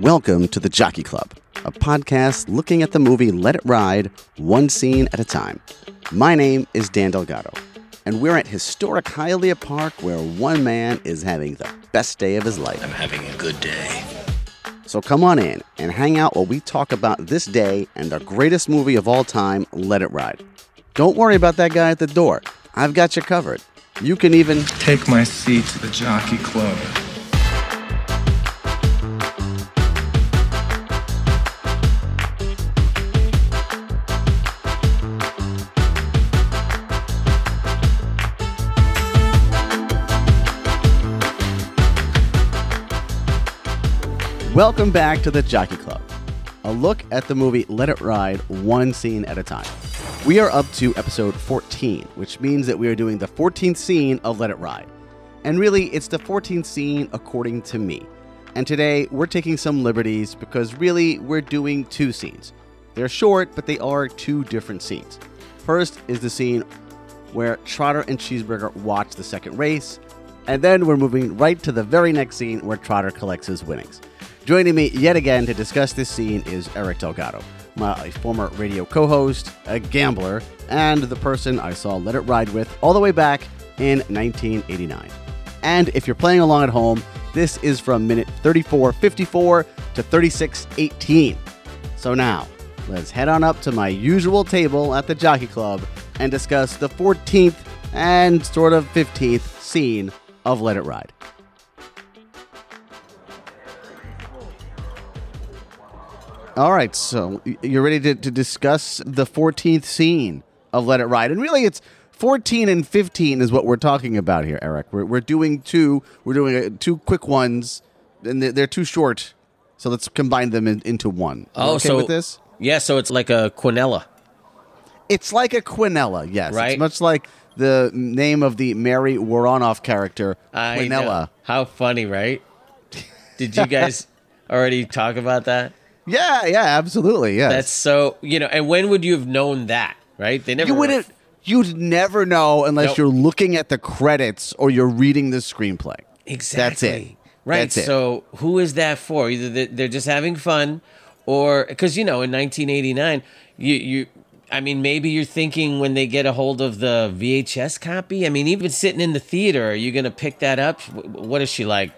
Welcome to the Jockey Club, a podcast looking at the movie Let It Ride, one scene at a time. My name is Dan Delgado, and we're at historic Hialeah Park where one man is having the best day of his life. I'm having a good day. So come on in and hang out while we talk about this day and the greatest movie of all time, Let It Ride. Don't worry about that guy at the door. I've got you covered. You can even Take my seat to the Jockey Club. Welcome back to the Jockey Club, a look at the movie Let It Ride one scene at a time. We are up to episode 14, which means that we are doing the 14th scene of Let It Ride. And really, it's the 14th scene according to me. And today, we're taking some liberties because really, we're doing two scenes. They're short, but they are two different scenes. First is the scene where Trotter and Cheeseburger watch the second race, and then we're moving right to the very next scene where Trotter collects his winnings. Joining me yet again to discuss this scene is Eric Delgado, my former radio co host, a gambler, and the person I saw Let It Ride with all the way back in 1989. And if you're playing along at home, this is from minute 3454 to 3618. So now, let's head on up to my usual table at the Jockey Club and discuss the 14th and sort of 15th scene of Let It Ride. All right, so you're ready to, to discuss the 14th scene of Let It Ride. And really, it's 14 and 15 is what we're talking about here, Eric. We're, we're doing two, we're doing two quick ones, and they're, they're too short. So let's combine them in, into one. You Oh, okay so with this? Yeah, so it's like a quinella. It's like a quinella, yes. Right. It's much like the name of the Mary Woronov character, I Quinella. know. How funny, right? Did you guys already talk about that? Yeah, yeah, absolutely, Yeah. That's so you know. And when would you have known that? Right? They never. you wouldn't. You'd never know unless Nope. you're looking at the credits or you're reading the screenplay. Exactly. That's it. Right. That's it. So who is that for? Either they- they're just having fun, or because you know in 1989, you you. I mean, maybe you're thinking when they get a hold of the VHS copy. I mean, even sitting in the theater, are you going to pick that up? Wh- What is she like,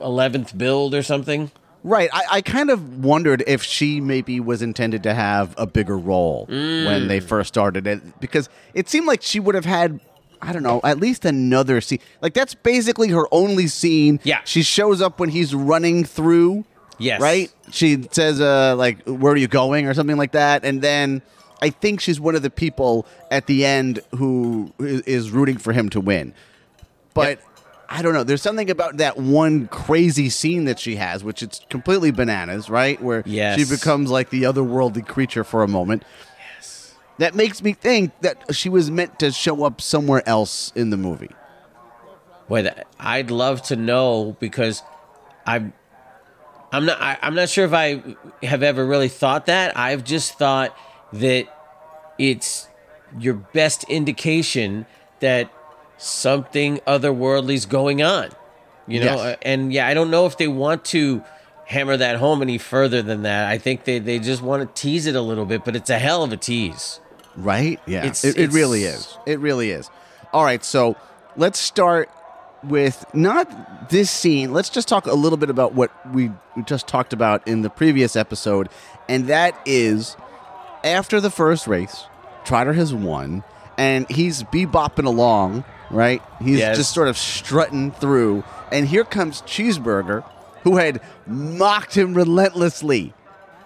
11th billed or something? Right. I, I kind of wondered if she maybe was intended to have a bigger role when Mm. they first started it because it seemed like she would have had. I don't know, at least another scene. Like that's basically her only scene. Yeah. She shows up when he's running through. Yes. Right? She says uh like where are you going or something like that and then I think she's one of the people at the end who is, is rooting for him to win. But I don't know. There's something about that one crazy scene that she has, which it's completely bananas, right? Where Yes. she becomes like the otherworldly creature for a moment. Yes. That makes me think that she was meant to show up somewhere else in the movie. Boy, that, I'd love to know because I'm I'm not I, I'm not sure if I have ever really thought that. I've just thought that it's your best indication that something otherworldly is going on. You know, Yes. Uh, and yeah, I don't know if they want to hammer that home any further than that. I think they they just want to tease it a little bit, but it's a hell of a tease. Right? Yeah. It's- it, it really is. It really is. All right. So let's start with not this scene. Let's just talk a little bit about what we we just talked about in the previous episode. And that is after the first race, Trotter has won and he's bebopping along, right? He's Yes. just sort of strutting through. And here comes Cheeseburger, who had mocked him relentlessly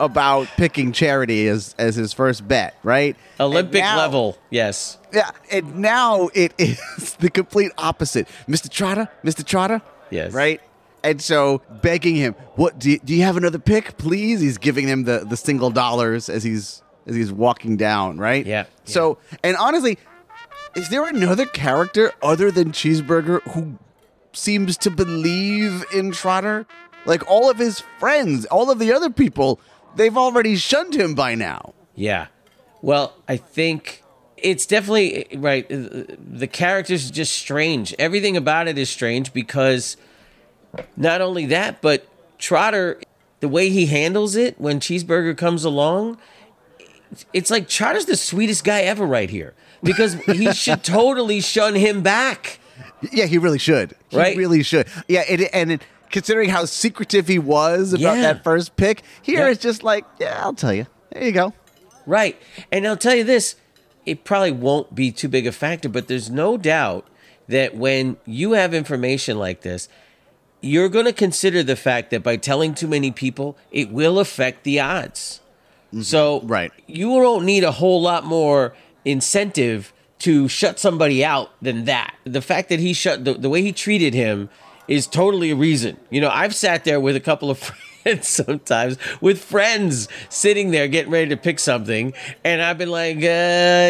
about picking charity as, as his first bet, right? Olympic now- level, yes. Yeah, and now it is the complete opposite. Mr. Trotter, Mr. Trotter? Yes. Right? And so begging him, what do you, do you have another pick, please? He's giving him the, the single dollars as he's as he's walking down, right? Yeah, So and honestly, is there another character other than Cheeseburger who seems to believe in Trotter? Like all of his friends, all of the other people, they've already shunned him by now. Yeah. Well, I think it's definitely right. Uh, the character's just strange. Everything about it is strange because not only that, but Trotter, the way he handles it when Cheeseburger comes along, it's like Trotter's the sweetest guy ever right here because he should totally shun him back. Yeah, he really should. He Right? really should. Yeah, it, and it, considering how secretive he was about Yeah. that first pick, here Yeah. it's just like, yeah, I'll tell you. There you go. Right. And I'll tell you this, it probably won't be too big a factor, but there's no doubt that when you have information like this, you're going to consider the fact that by telling too many people, it will affect the odds. Mm-hmm. So Right. you don't need a whole lot more incentive to shut somebody out than that. The fact that he shut the, the way he treated him is totally a reason. You know, I've sat there with a couple of friends sometimes with friends sitting there getting ready to pick something, and I've been like, uh,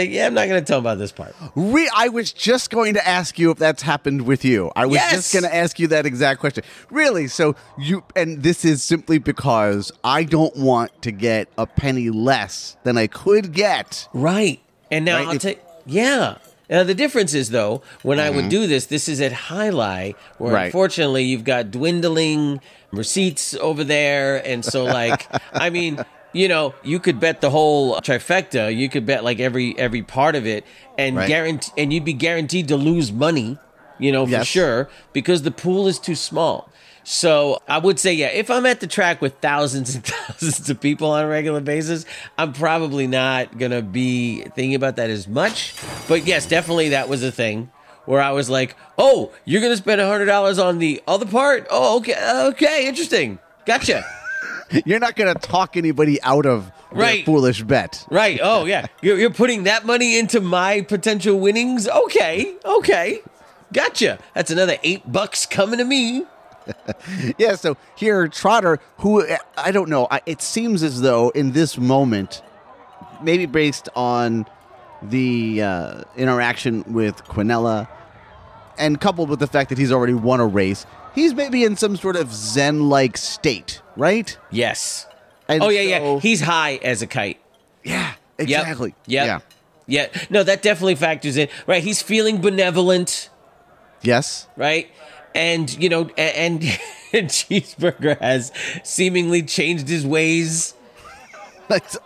yeah, I'm not going to tell about this part. Re- I was just going to ask you if that's happened with you. I was Yes! just going to ask you that exact question. Really? So you, and this is simply because I don't want to get a penny less than I could get. Right. And now Right, I'll take, yeah. Now the difference is though, when I would do this, this is at High Hialeah, where Mm-hmm. Right. unfortunately you've got dwindling receipts over there, and so like, I mean, you know, you could bet the whole trifecta. You could bet like every every part of it, and Right. guarantee, and you'd be guaranteed to lose money, you know, for Yes. sure, because the pool is too small. So I would say, yeah, if I'm at the track with thousands and thousands of people on a regular basis, I'm probably not gonna be thinking about that as much. But yes, definitely that was a thing where I was like, oh, you're gonna spend hundred dollars on the other part? Oh, okay, okay, interesting, gotcha. You're not going to talk anybody out of Right. foolish bet. Right. Oh, yeah. You're, you're putting that money into my potential winnings? Okay. Okay. Gotcha. That's another eight bucks coming to me. Yeah, so here Trotter, who I don't know, I, it seems as though in this moment, maybe based on the uh, interaction with Quinella, and coupled with the fact that he's already won a race, he's maybe in some sort of zen-like state, right? Yes. And oh, yeah, yeah. He's high as a kite. Yeah, Yep. exactly. Yep. Yeah. Yeah. No, that definitely factors in. Right. He's feeling benevolent. Yes. Right. And, you know, and, and Cheeseburger has seemingly changed his ways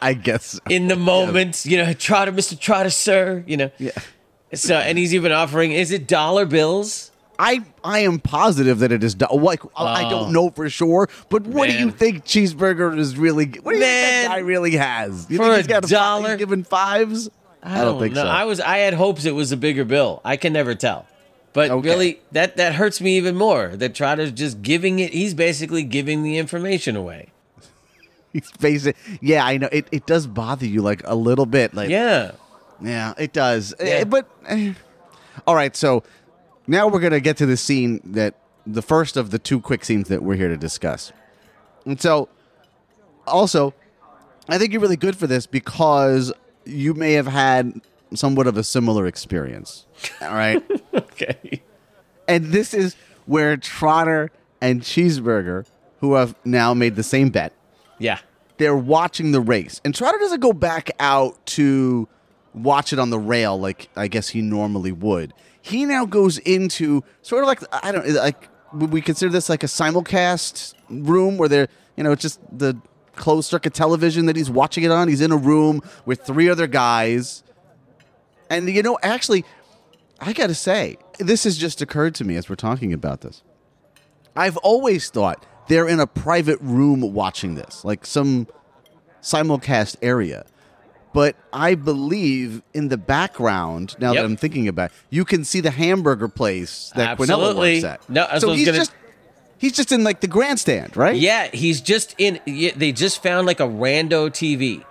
I guess. in the moment. You know, Trotter, Mr. Trotter, sir. You know. Yeah. So, and he's even offering, is it dollar bills? I I am positive that it is. do- Like I Oh. don't know for sure, but what do you think Cheeseburger is really? What do you think that guy really has? You For think a he's got fi- dollar? he's giving fives? I, don't, think know. so. I was I had hopes it was a bigger bill. I can never tell. But Okay. really that that hurts me even more. That Trotter's just giving it he's basically giving the information away. He's basic. Yeah, I know. It, it does bother you like a little bit. Like Yeah. yeah, it does. Eh, Yeah. but eh. all right, so now we're gonna get to the scene that the first of the two quick scenes that we're here to discuss. And so, also, I think you're really good for this because you may have had somewhat of a similar experience. All right. Okay. and this is where Trotter and Cheeseburger, who have now made the same bet, Yeah. they're watching the race. And Trotter doesn't go back out to watch it on the rail like I guess he normally would. He now goes into sort of like I don't like would we consider this like a simulcast room where they're you know it's just the closed circuit television that he's watching it on. He's in a room with three other guys. And you know, actually, I got to say, this has just occurred to me as we're talking about this. I've always thought they're in a private room watching this, like some simulcast area. But I believe in the background, now Yep. that I'm thinking about it, you can see the hamburger place that Quinella works at. No, so what I was he's gonna- just he's just in like the grandstand, right? Yeah, he's just in they just found like a rando TV.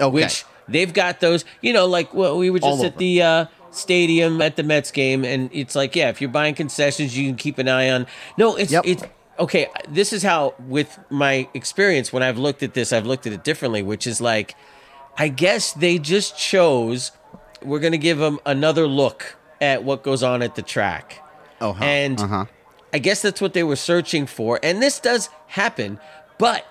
Okay. which they've got those you know like well, we were All just at over. the uh stadium at the Mets game and it's like yeah if you're buying concessions you can keep an eye on no it's Yep. it's okay this is how with my experience when I've looked at this I've looked at it differently which is like I guess they just chose we're going to give them another look at what goes on at the track Oh, huh. and uh-huh. I guess that's what they were searching for, and this does happen. But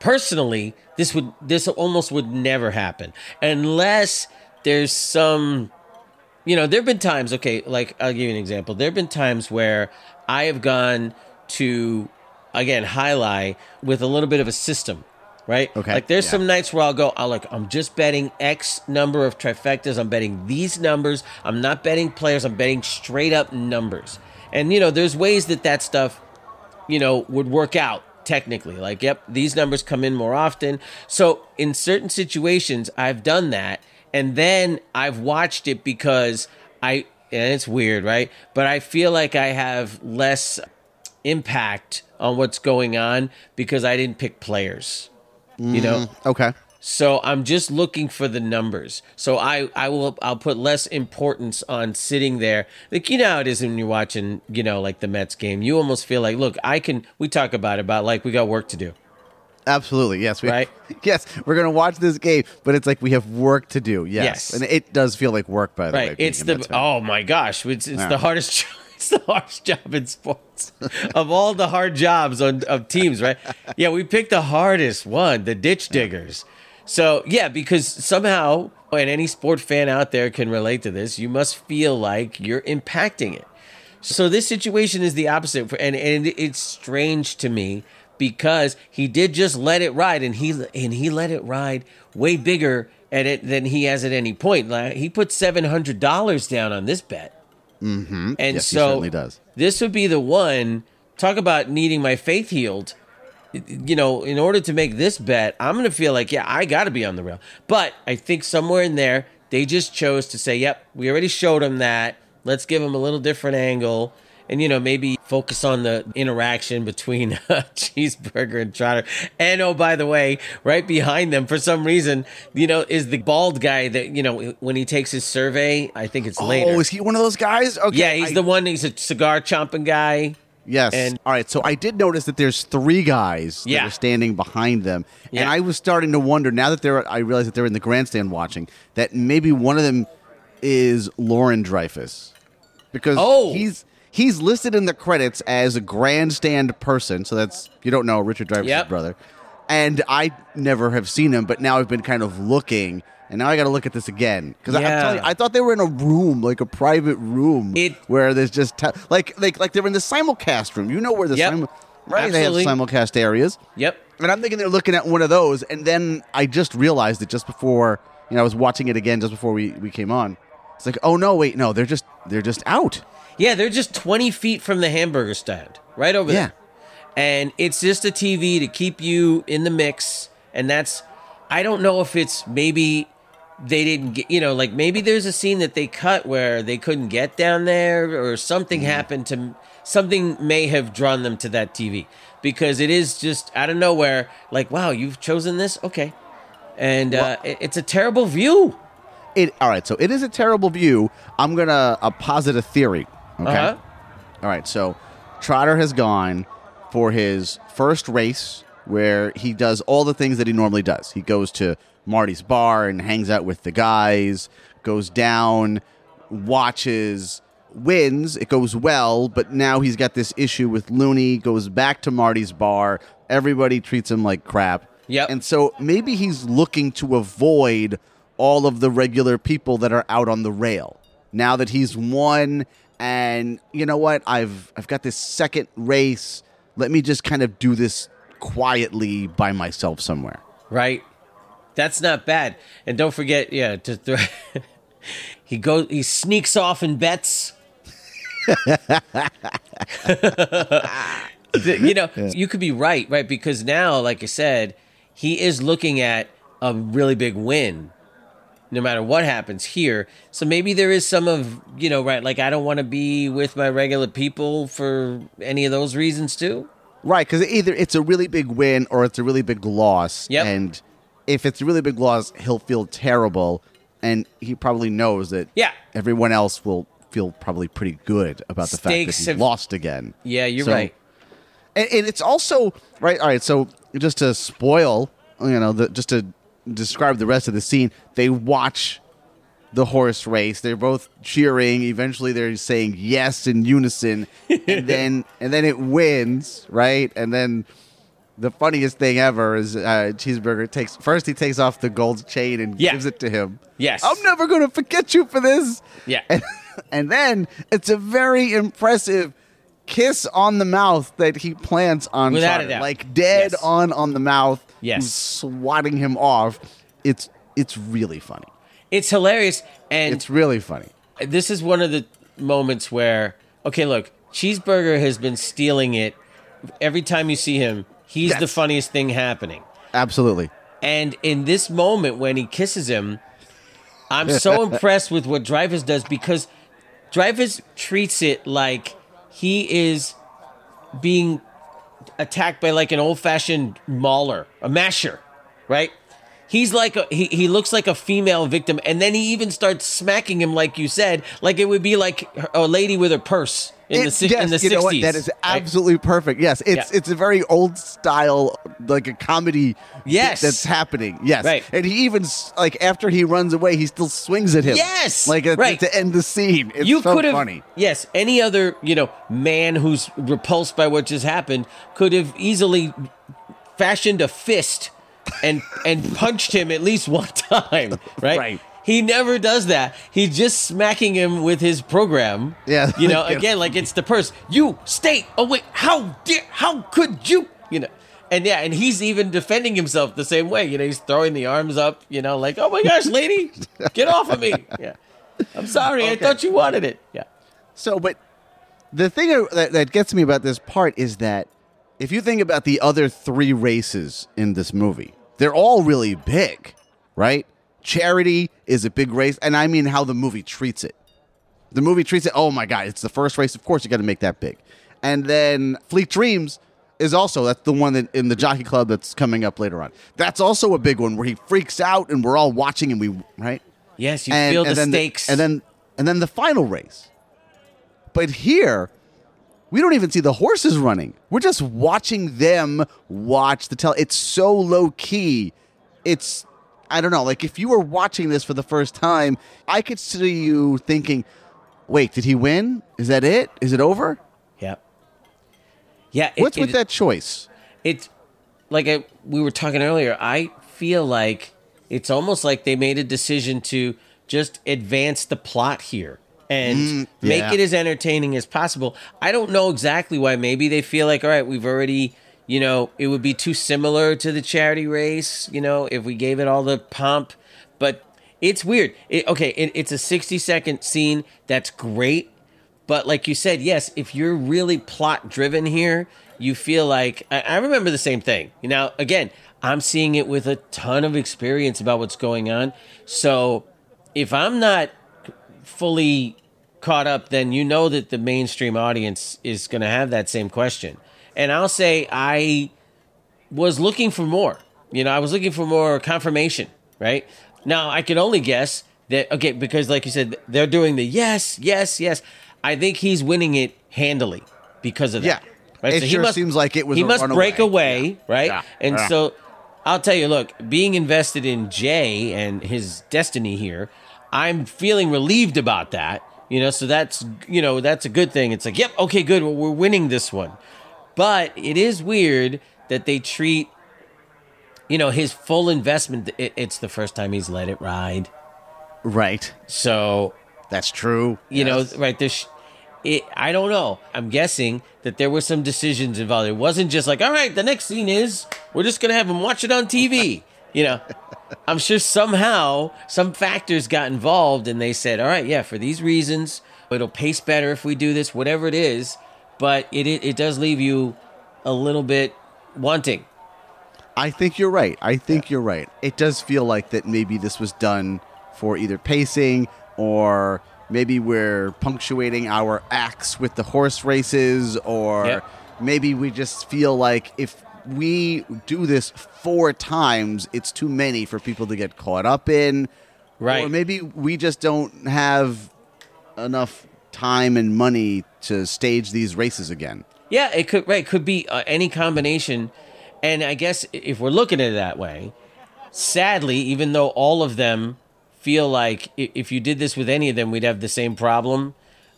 personally, this would this almost would never happen unless there's some. You know, there have been times. Okay, like I'll give you an example. There have been times where I have gone to again Hialeah with a little bit of a system. Right. Okay, Like there's yeah. some nights where I'll go, I'll like, I'm just betting X number of trifectas. I'm betting these numbers. I'm not betting players. I'm betting straight up numbers. And you know, there's ways that that stuff you know, would work out technically. Like, yep, these numbers come in more often. So in certain situations, I've done that. And then I've watched it because I, and it's weird, right? But I feel like I have less impact on what's going on because I didn't pick players, you know? Mm, okay. So I'm just looking for the numbers. So I, I will I'll put less importance on sitting there. Like you know how it is when you're watching, you know, like the Mets game. You almost feel like, look, I can we talk about it about like we got work to do. Absolutely. Yes. We, Right? Yes. We're going to watch this game, but it's like we have work to do. Yes. Yes. And it does feel like work, by the way. Right. being It's the oh my gosh, it's it's Yeah. the hardest job. It's the hardest job in sports of all the hard jobs on of teams, right? Yeah, we picked the hardest one, the ditch diggers. So yeah, because somehow, and any sport fan out there can relate to this, you must feel like you're impacting it. So this situation is the opposite, for, and and it's strange to me because he did just let it ride, and he and he let it ride way bigger at it than he has at any point. Like, he put seven hundred dollars down on this bet, mm-hmm. and Yes, he so certainly does. this would be the one. Talk about needing my faith healed. You know, in order to make this bet, I'm going to feel like, yeah, I got to be on the rail. But I think somewhere in there, they just chose to say, yep, we already showed him that. Let's give him a little different angle. And, you know, maybe focus on the interaction between uh, Cheeseburger and Trotter. And, oh, by the way, right behind them, for some reason, you know, is the bald guy that, you know, when he takes his survey, I think it's later. Oh, is he one of those guys? Okay. yeah, he's I- the one, he's a cigar chomping guy. Yes. And- All right. So I did notice that there's three guys that Yeah. are standing behind them, and I was starting to wonder now that they're. I realized that they're in the grandstand watching that maybe one of them is Lorin Dreyfuss because Oh. he's he's listed in the credits as a grandstand person. So that's you don't know Richard Dreyfuss' Yep. brother, and I never have seen him, but now I've been kind of looking. And now I got to look at this again because Yeah. you, I thought they were in a room, like a private room, It- where there's just te- like like like they're in the simulcast room. You know where the Yep. right? Absolutely. They have simulcast areas, Yep. and I'm thinking they're looking at one of those, and then I just realized it just before you know I was watching it again just before we we came on. It's like, oh no, wait, no, they're just they're just out. Yeah, they're just 20 feet from the hamburger stand, right over Yeah. there. And it's just a TV to keep you in the mix. And that's, I don't know if it's maybe they didn't get, you know, like maybe there's a scene that they cut where they couldn't get down there or something Mm-hmm. happened to, something may have drawn them to that TV because it is just out of nowhere, like, wow, you've chosen this? Okay. And uh, it- it's a terrible view. It all right. So it is a terrible view. I'm gonna uh, posit a theory. Okay. Uh-huh. All right. So Trotter has gone for his first race where he does all the things that he normally does. He goes to Marty's bar and hangs out with the guys. Goes down, watches, wins. It goes well, but now he's got this issue with Looney. Goes back to Marty's bar. Everybody treats him like crap. Yep. And so maybe he's looking to avoid all of the regular people that are out on the rail. Now that he's won and you know what? I've I've got this second race. Let me just kind of do this quietly by myself somewhere. right? That's not bad. And don't forget, yeah, to throw. he goes, he sneaks off and bets. You know, you could be right, right? Because now, like I said, he is looking at a really big win, no matter what happens here. So maybe there is some of you know, right? Like I don't want to be with my regular people for any of those reasons too. Right, because either it's a really big win or it's a really big loss. Yep. And if it's a really big loss, he'll feel terrible, and he probably knows that. Yeah. Everyone else will feel probably pretty good about the fact that Stakes he's have- lost again. Yeah, you're So- right. and, and it's also right. All right, so just to spoil, you know, the, just to describe the rest of the scene, they watch the horse race. They're both cheering. Eventually, they're saying yes in unison, and then and then it wins, right? And then the funniest thing ever is uh, Cheeseburger takes first he takes off the gold chain and Yeah. gives it to him. Yes. I'm never going to forget you for this. Yeah. And, and then it's a very impressive kiss on the mouth that he plants on Without like dead Yes. on on the mouth. Yes. who's swatting him off. It's it's really funny. It's hilarious, and It's really funny. this is one of the moments where okay look cheeseburger has been stealing it every time you see him he's the Yes. funniest thing happening Absolutely. and in this moment when he kisses him i'm so impressed with what dreyfuss does because dreyfuss treats it like he is being attacked by like an old-fashioned mauler a masher right? He's like a, he he looks like a female victim, and then he even starts smacking him like you said, like it would be like a lady with a purse in the It- si- yes, in the you know what? sixties. That is absolutely perfect. Yes, it's Yeah. it's a very old style, like a comedy. Yes. that's happening. Yes, Right. And he even like after he runs away, he still swings at him. Yes! like uh, Right. to end the scene. It's you so could have funny. yes any other you know man who's repulsed by what just happened could have easily fashioned a fist and and punched him at least one time right Right. He never does that he's just smacking him with his program Yeah. you know again like it's the purse you stay away how dare how could you you know and yeah, and he's even defending himself the same way. You know, he's throwing the arms up, you know, like, oh my gosh, lady, get off of me. Yeah. I'm sorry. I thought you wanted it. Yeah. So, but the thing that, that gets me about this part is that if you think about the other three races in this movie, they're all really big, right? Charity is a big race, and I mean how the movie treats it. The movie treats it, oh my God, it's the first race. Of course, you got to make that big. And then Fleet Dreams is also, that's the one that in the Jockey Club that's coming up later on. That's also a big one where he freaks out and we're all watching and we, right? Yes, you feel the then stakes. and then and then the final race. But here, we don't even see the horses running. We're just watching them watch the tell. It's so low key. It's I don't know. Like if you were watching this for the first time, I could see you thinking, "Wait, did he win? Is that it? Is it over? yeah. Yeah. it- What's with it- that choice?" It's like I, we were talking earlier. I feel like it's almost like they made a decision to just advance the plot here and make Mm, yeah. it as entertaining as possible. I don't know exactly why. Maybe they feel like, all right, we've already, you know, it would be too similar to the charity race, you know, if we gave it all the pomp. But it's weird. It, okay, it, it's a 60 second scene. That's great. But like you said, yes, if you're really plot driven here, you feel like I, I remember the same thing. You know, again, I'm seeing it with a ton of experience about what's going on. So if I'm not fully caught up, then you know that the mainstream audience is going to have that same question. And I'll say I was looking for more. You know, I was looking for more confirmation, right? Now, I can only guess that, okay, because like you said, they're doing the yes, yes, yes. I think he's winning it handily because of that. Yeah. Right? It sure seems like it was He a must runaway. break away, Yeah. right? Yeah. And Yeah. so I'll tell you, look, being invested in Jay and his destiny here, I'm feeling relieved about that. You know, so that's you know that's a good thing. It's like, yep, okay, good, well, we're winning this one. But it is weird that they treat, you know, his full investment. It, it's the first time he's let it ride, Right. so That's true. you Yes. know, right there's. It, I don't know. I'm guessing that there were some decisions involved. It wasn't just like, all right, the next scene is we're just gonna have him watch it on TV. You know, I'm sure somehow some factors got involved and they said, all right, yeah, for these reasons, it'll pace better if we do this, whatever it is. But it it, it does leave you a little bit wanting. I think you're right. I think you're right. It does feel like that maybe this was done for either pacing or maybe we're punctuating our acts with the horse races or Yep. maybe we just feel like if we do this four times, it's too many for people to get caught up in. Right. Or maybe we just don't have enough time and money to stage these races again. Yeah, it could right could be uh, any combination, and I guess if we're looking at it that way, sadly, even though all of them feel like if you did this with any of them, we'd have the same problem.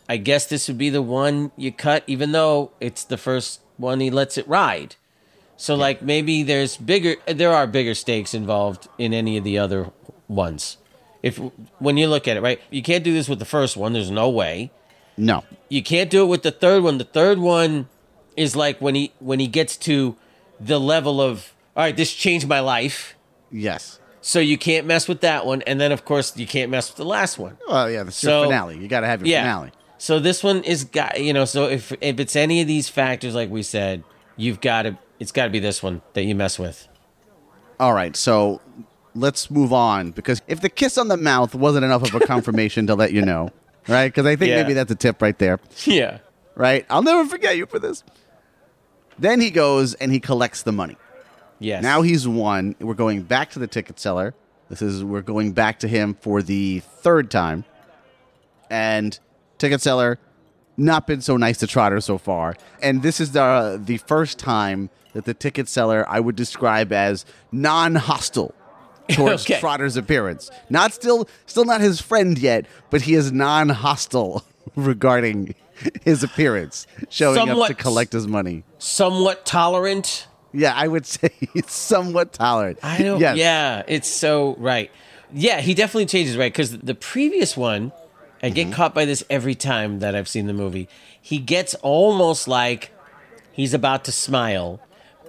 I guess this would be the one you cut, even though it's the first one he lets it ride. So like maybe there's bigger, there are bigger stakes involved in any of the other ones. If when you look at it, right, you can't do this with the first one. There's no way. No. You can't do it with the third one. The third one is like when he when he gets to the level of all right, this changed my life. Yes. So you can't mess with that one, and then of course you can't mess with the last one. Well, yeah, that's So- your finale. You got to have your Yeah. finale. So this one is got you know. So if if it's any of these factors, like we said, you've got to. It's got to be this one that you mess with. All right, so let's move on because if the kiss on the mouth wasn't enough of a confirmation to let you know, right? Because I think Yeah. maybe that's a tip right there, Yeah. right? I'll never forget you for this. Then he goes and he collects the money. Yes. Now he's won. We're going back to the ticket seller. This is we're going back to him for the third time. And ticket seller not been so nice to Trotter so far. And this is the the first time that the ticket seller I would describe as non-hostile towards Okay. Trotter's appearance. Not still still not his friend yet, but he is non-hostile regarding his appearance, showing up to collect his money. somewhat tolerant. Yeah, I would say he's somewhat tolerant. I don't. Yes. Yeah, it's so right. Yeah, he definitely changes right because the previous one, I get mm-hmm. caught by this every time that I've seen the movie. He gets almost like he's about to smile,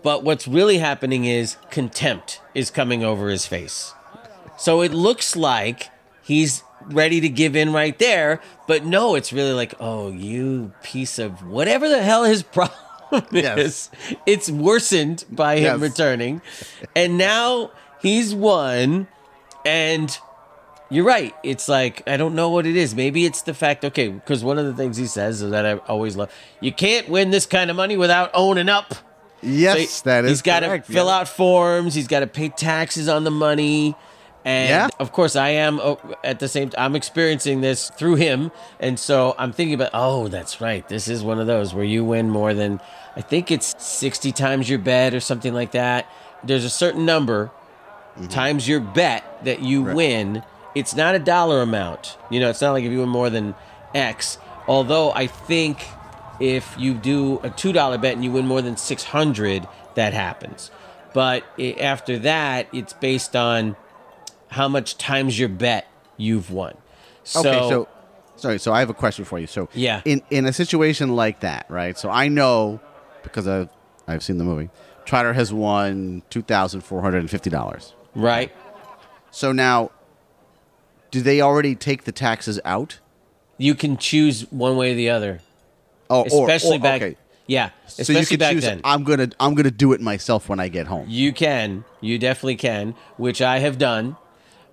but what's really happening is contempt is coming over his face. So it looks like he's ready to give in right there, but no, it's really like, oh, you piece of whatever the hell his problem Yes. is. It's worsened by him Yes. returning. And now he's won. And you're right. It's like, I don't know what it is. Maybe it's the fact, okay, because one of the things he says is that I always love you can't win this kind of money without owning up. Yes, So that is. He's got to fill yeah. out forms. He's got to pay taxes on the money. And Yeah. of course, I am uh, at the same. Time I'm experiencing this through him, and so I'm thinking about. Oh, that's right. This is one of those where you win more than I think it's 60 times your bet or something like that. There's a certain number times your bet that you win. It's not a dollar amount. You know, it's not like if you win more than X. Although I think if you do a two dollar bet and you win more than six hundred, that happens. But after that, it's based on how much times your bet you've won. So, Okay, so sorry. So I have a question for you. So Yeah. in in a situation like that, right? So I know because I've I've seen the movie. Trotter has won two thousand four hundred and fifty dollars. right, So now, do they already take the taxes out? you can choose one way or the other. Oh, Especially or- back, Okay. yeah, So you can back choose. then. I'm gonna I'm gonna do it myself when I get home. You can. You definitely can, which I have done.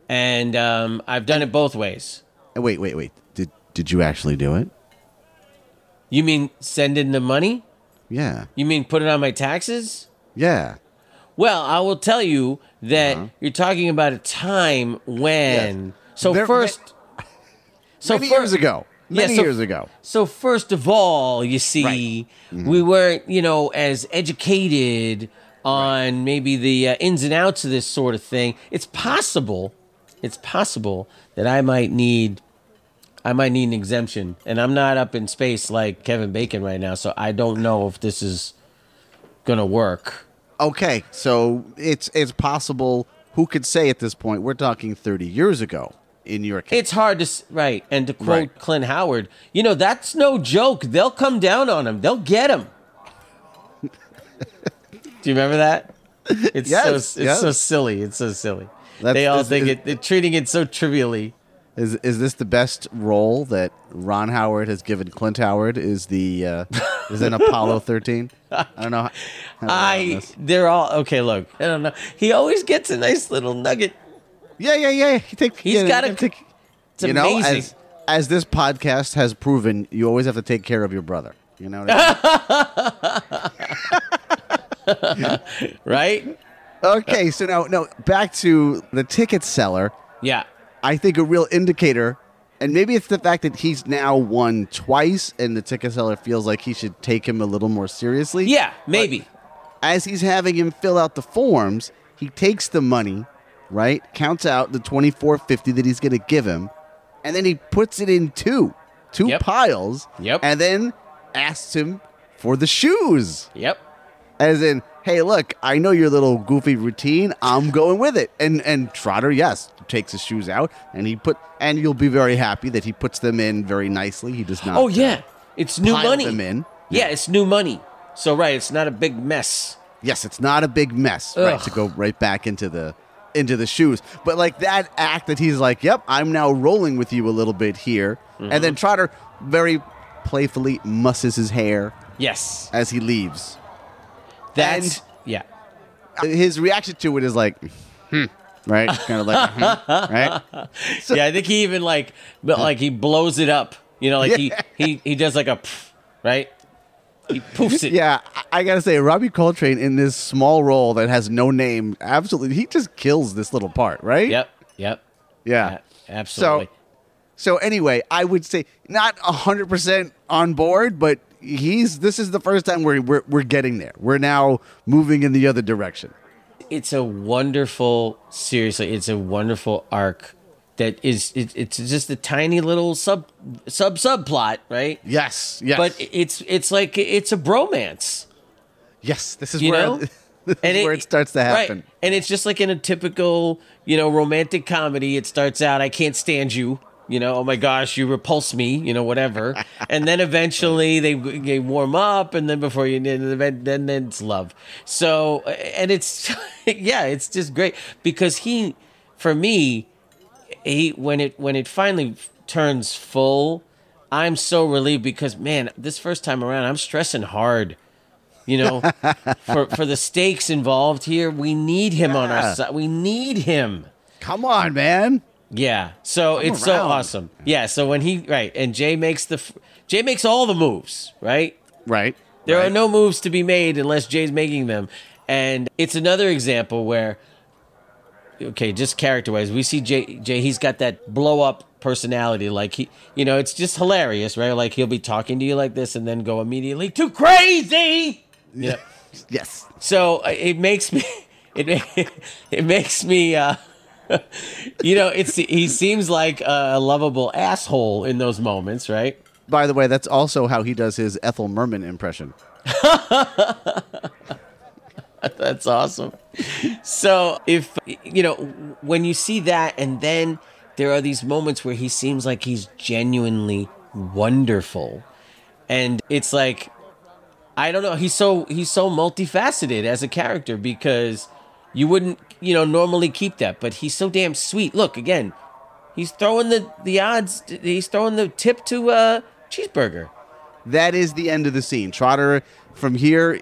And um, I've done it both ways. Wait, wait, wait. Did did you actually do it? You mean send in the money? Yeah, You mean put it on my taxes? yeah. Well, I will tell you that you're talking about a time when. Uh-huh. Yes. So There- first. So Many first, years ago. Yeah, Many so- years ago. So first of all, you see, Right. Mm-hmm. we weren't, you know, as educated on maybe the uh, ins and outs of this sort of thing. It's possible, it's possible that I might need, I might need an exemption, and I'm not up in space like Kevin Bacon right now, so I don't know if this is gonna work. Okay, so it's it's possible. Who could say at this point? We're talking 30 years ago. In your case, It's hard to right, and to quote Right. Clint Howard, you know that's no joke. They'll come down on him. They'll get him. Do you remember that? It's so Yes, it's yes. so silly. It's so silly. That's- they all is- think is- it. They're treating it so trivially. is is this the best role that Ron Howard has given Clint Howard? Is the uh, is in Apollo 13? I don't know. how- how to I. run. They're all okay. Look, I don't know. He always gets a nice little nugget. Yeah, yeah, yeah. He take, He's yeah, gotta- take- It's you know, amazing. as as this podcast has proven, you always have to take care of your brother. You know. What I mean? right? okay, so now no back to the ticket seller. Yeah. I think a real indicator, and maybe it's the fact that he's now won twice, and the ticket seller feels like he should take him a little more seriously. Yeah. Maybe. As he's having him fill out the forms, he takes the money, right? Counts out the twenty four fifty that he's going to give him, and then he puts it in two, two Yep. piles. Yep. And then asks him for the shoes. Yep. as in, hey, look, I know your little goofy routine. I'm going with it. And and Trotter, yes, takes his shoes out and he put and you'll be very happy that he puts them in very nicely. He does not. Oh yeah, uh, it's new money. them in. Yeah, it's new money. So right, it's not a big mess. Yes, it's not a big mess, right? To go right back into the into the shoes. But like that act that he's like, "Yep, I'm now rolling with you a little bit here," and Mm-hmm. then Trotter very playfully musses his hair Yes, as he leaves. that's And- yeah. His reaction to it is like, "Hmm," right? Kind of like, "Hmm," right? So- yeah, I think he even like but, like he blows it up. You know, like he he he does like a pff, right. He poofs it. Yeah, I- I gotta say, Robbie Coltrane in this small role that has no name, absolutely, he just kills this little part, right? Yep. Yep. Yeah. A- Absolutely. So anyway, I would say not hundred percent on board, but he's. This is the first time we're, we're we're getting there. We're now moving in the other direction. it's a wonderful seriously it's a wonderful arc that is it, it's just a tiny little sub sub subplot right? Yes, yes, but it's it's like it's a bromance. Yes, this is you where know? this is where it starts to happen. right. and it's just like in a typical you know romantic comedy it starts out i can't stand you you know oh my gosh you repulse me you know whatever. And then eventually they they warm up and then before you then then it's love. So and it's yeah it's just great. Because he for me he when it when it finally turns full i'm so relieved because man this first time around i'm stressing hard you know for for the stakes involved here we need him on our side we need him Come on, man. yeah so Come it's so awesome yeah so when he right and jay makes the jay makes all the moves right Right. there right. are no moves to be made unless Jay's making them. And it's another example where, okay, just character wise, we see Jay, Jay, he's got that blow up personality. Like he, you know, it's just hilarious, right? Like he'll be talking to you like this and then go immediately too crazy. You know? Yes. So uh, it makes me, it, it makes me, uh, you know, it's, he seems like a lovable asshole in those moments, right? By the way, that's also how he does his Ethel Merman impression. That's awesome. So if you know when you see that, and then there are these moments where he seems like he's genuinely wonderful, and it's like I don't know. He's so he's so multifaceted as a character because you wouldn't you know normally keep that, but he's so damn sweet. Look again, he's throwing the the odds. He's throwing the tip to uh, cheeseburger. That is the end of the scene. Trotter, from here,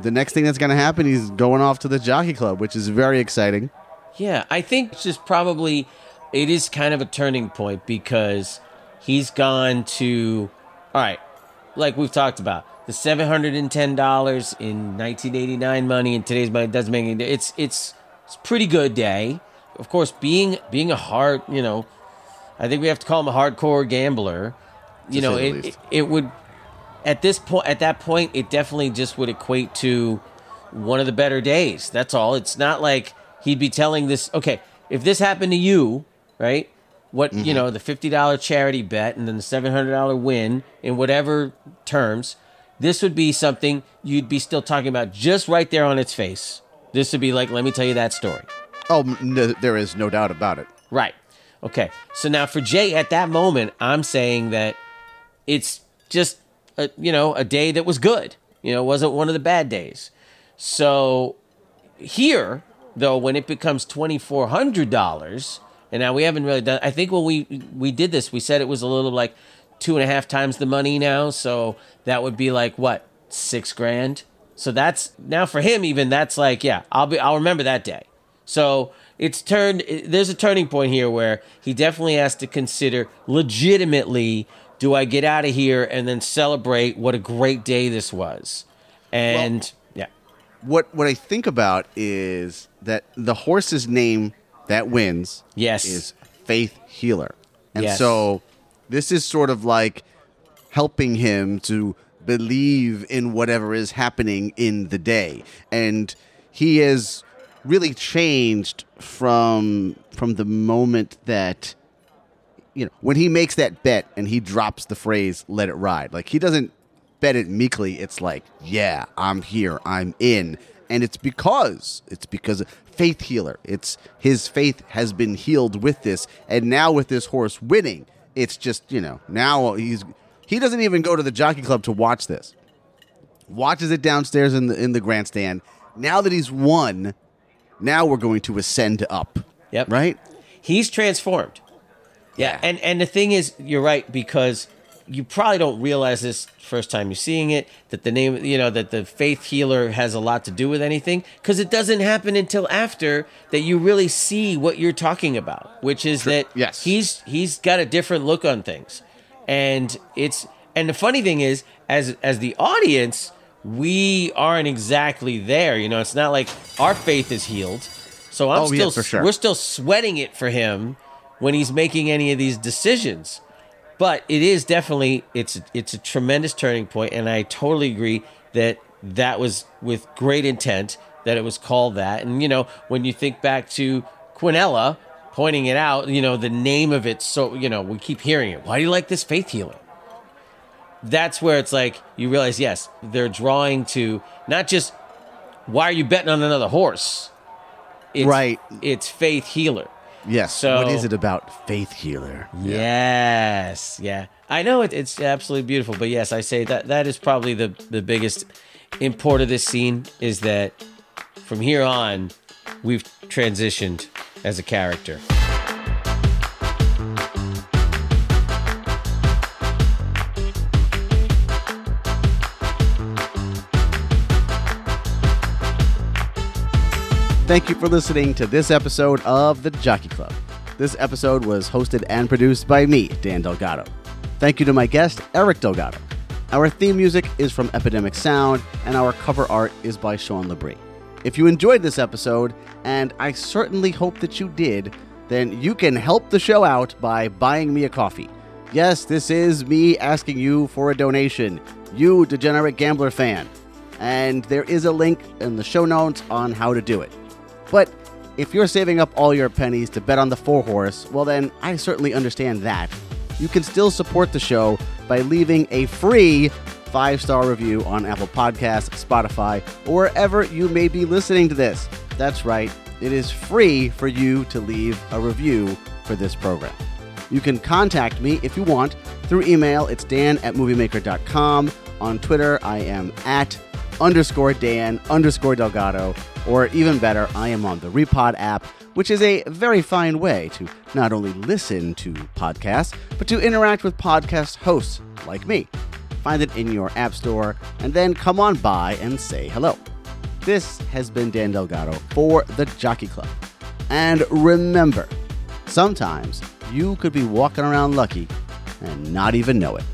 the next thing that's going to happen, he's going off to the Jockey Club, which is very exciting. Yeah, I think it's just probably it is kind of a turning point because he's gone to all right, like we've talked about the seven hundred and ten dollars in nineteen eighty nine money and today's money doesn't make any. It's it's it's a pretty good day. Of course, being being a hard, you know, I think we have to call him a hardcore gambler. You know, it, it it would at this point at that point it definitely just would equate to one of the better days that's all it's not like he'd be telling this okay if this happened to you right what you mm-hmm. know the $50 charity bet and then the $700 win in whatever terms this would be something you'd be still talking about just right there on its face this would be like let me tell you that story Oh, no, there is no doubt about it. Right. Okay. So now for Jay, at that moment, I'm saying that it's just a, you know a day that was good. You know, wasn't one of the bad days. So here, though, when it becomes twenty four hundred dollars, and now we haven't really done. I think when we we did this, we said it was a little like two and a half times the money now. So that would be like what six grand. So that's now for him. Even that's like yeah, I'll be I'll remember that day. So it's turned. There's a turning point here where he definitely has to consider legitimately. Do I get out of here and then celebrate what a great day this was? And yeah, What what I think about is that the horse's name that wins Yes. is Faith Healer. And Yes. so this is sort of like helping him to believe in whatever is happening in the day. And he has really changed from from the moment that you know when he makes that bet and he drops the phrase let it ride like he doesn't bet it meekly, it's like, yeah, I'm here, I'm in. And it's because, it's because faith healer. It's his faith has been healed with this. And now with this horse winning, it's just, you know, now he's, he doesn't even go to the jockey club to watch this. Watches it downstairs in the, in the grandstand. Now that he's won, now we're going to ascend up. Yep. Right? He's transformed. Yeah, and and the thing is, you're right because you probably don't realize this first time you're seeing it that the name, you know, that the faith healer has a lot to do with anything because it doesn't happen until after that you really see what you're talking about, which is that Yes. he's he's got a different look on things, and it's and the funny thing is, as as the audience, we aren't exactly there. You know, it's not like our faith is healed. So I'm Oh, yeah, still for sure. we're still sweating it for him when he's making any of these decisions. But it is definitely it's it's a tremendous turning point, and I totally agree that that was with great intent that it was called that. And you know, when you think back to Quinella pointing it out, you know, the name of it. So you know, we keep hearing it. Why do you like this faith healer? That's where it's like you realize, yes, they're drawing to not just why are you betting on another horse? It's, Right. It's faith healer. Yes. So- what is it about faith healer? Yes, yeah. I know it, it's absolutely beautiful, but yes, I say that that is probably the the biggest import of this scene is that from here on, we've transitioned as a character. Thank you for listening to this episode of The Jockey Club. This episode was hosted and produced by me, Dan Delgado. Thank you to my guest, Eric Delgado. Our theme music is from Epidemic Sound, and our cover art is by Sean Labrie. If you enjoyed this episode, and I certainly hope that you did, then you can help the show out by buying me a coffee. Yes, this is me asking you for a donation, you degenerate gambler fan. And there is a link in the show notes on how to do it. But if you're saving up all your pennies to bet on the four horse, well, then I certainly understand that. You can still support the show by leaving a free five star review on Apple Podcasts, Spotify, or wherever you may be listening to this. That's right, it is free for you to leave a review for this program. You can contact me if you want through email. It's dan at moviemaker.com. On Twitter, I am at underscore Dan underscore Delgado, or even better, I am on the Repod app, which is a very fine way to not only listen to podcasts, but to interact with podcast hosts like me. Find it in your app store, and then come on by and say hello. This has been Dan Delgado for the Jockey Club. And remember, sometimes you could be walking around lucky and not even know it.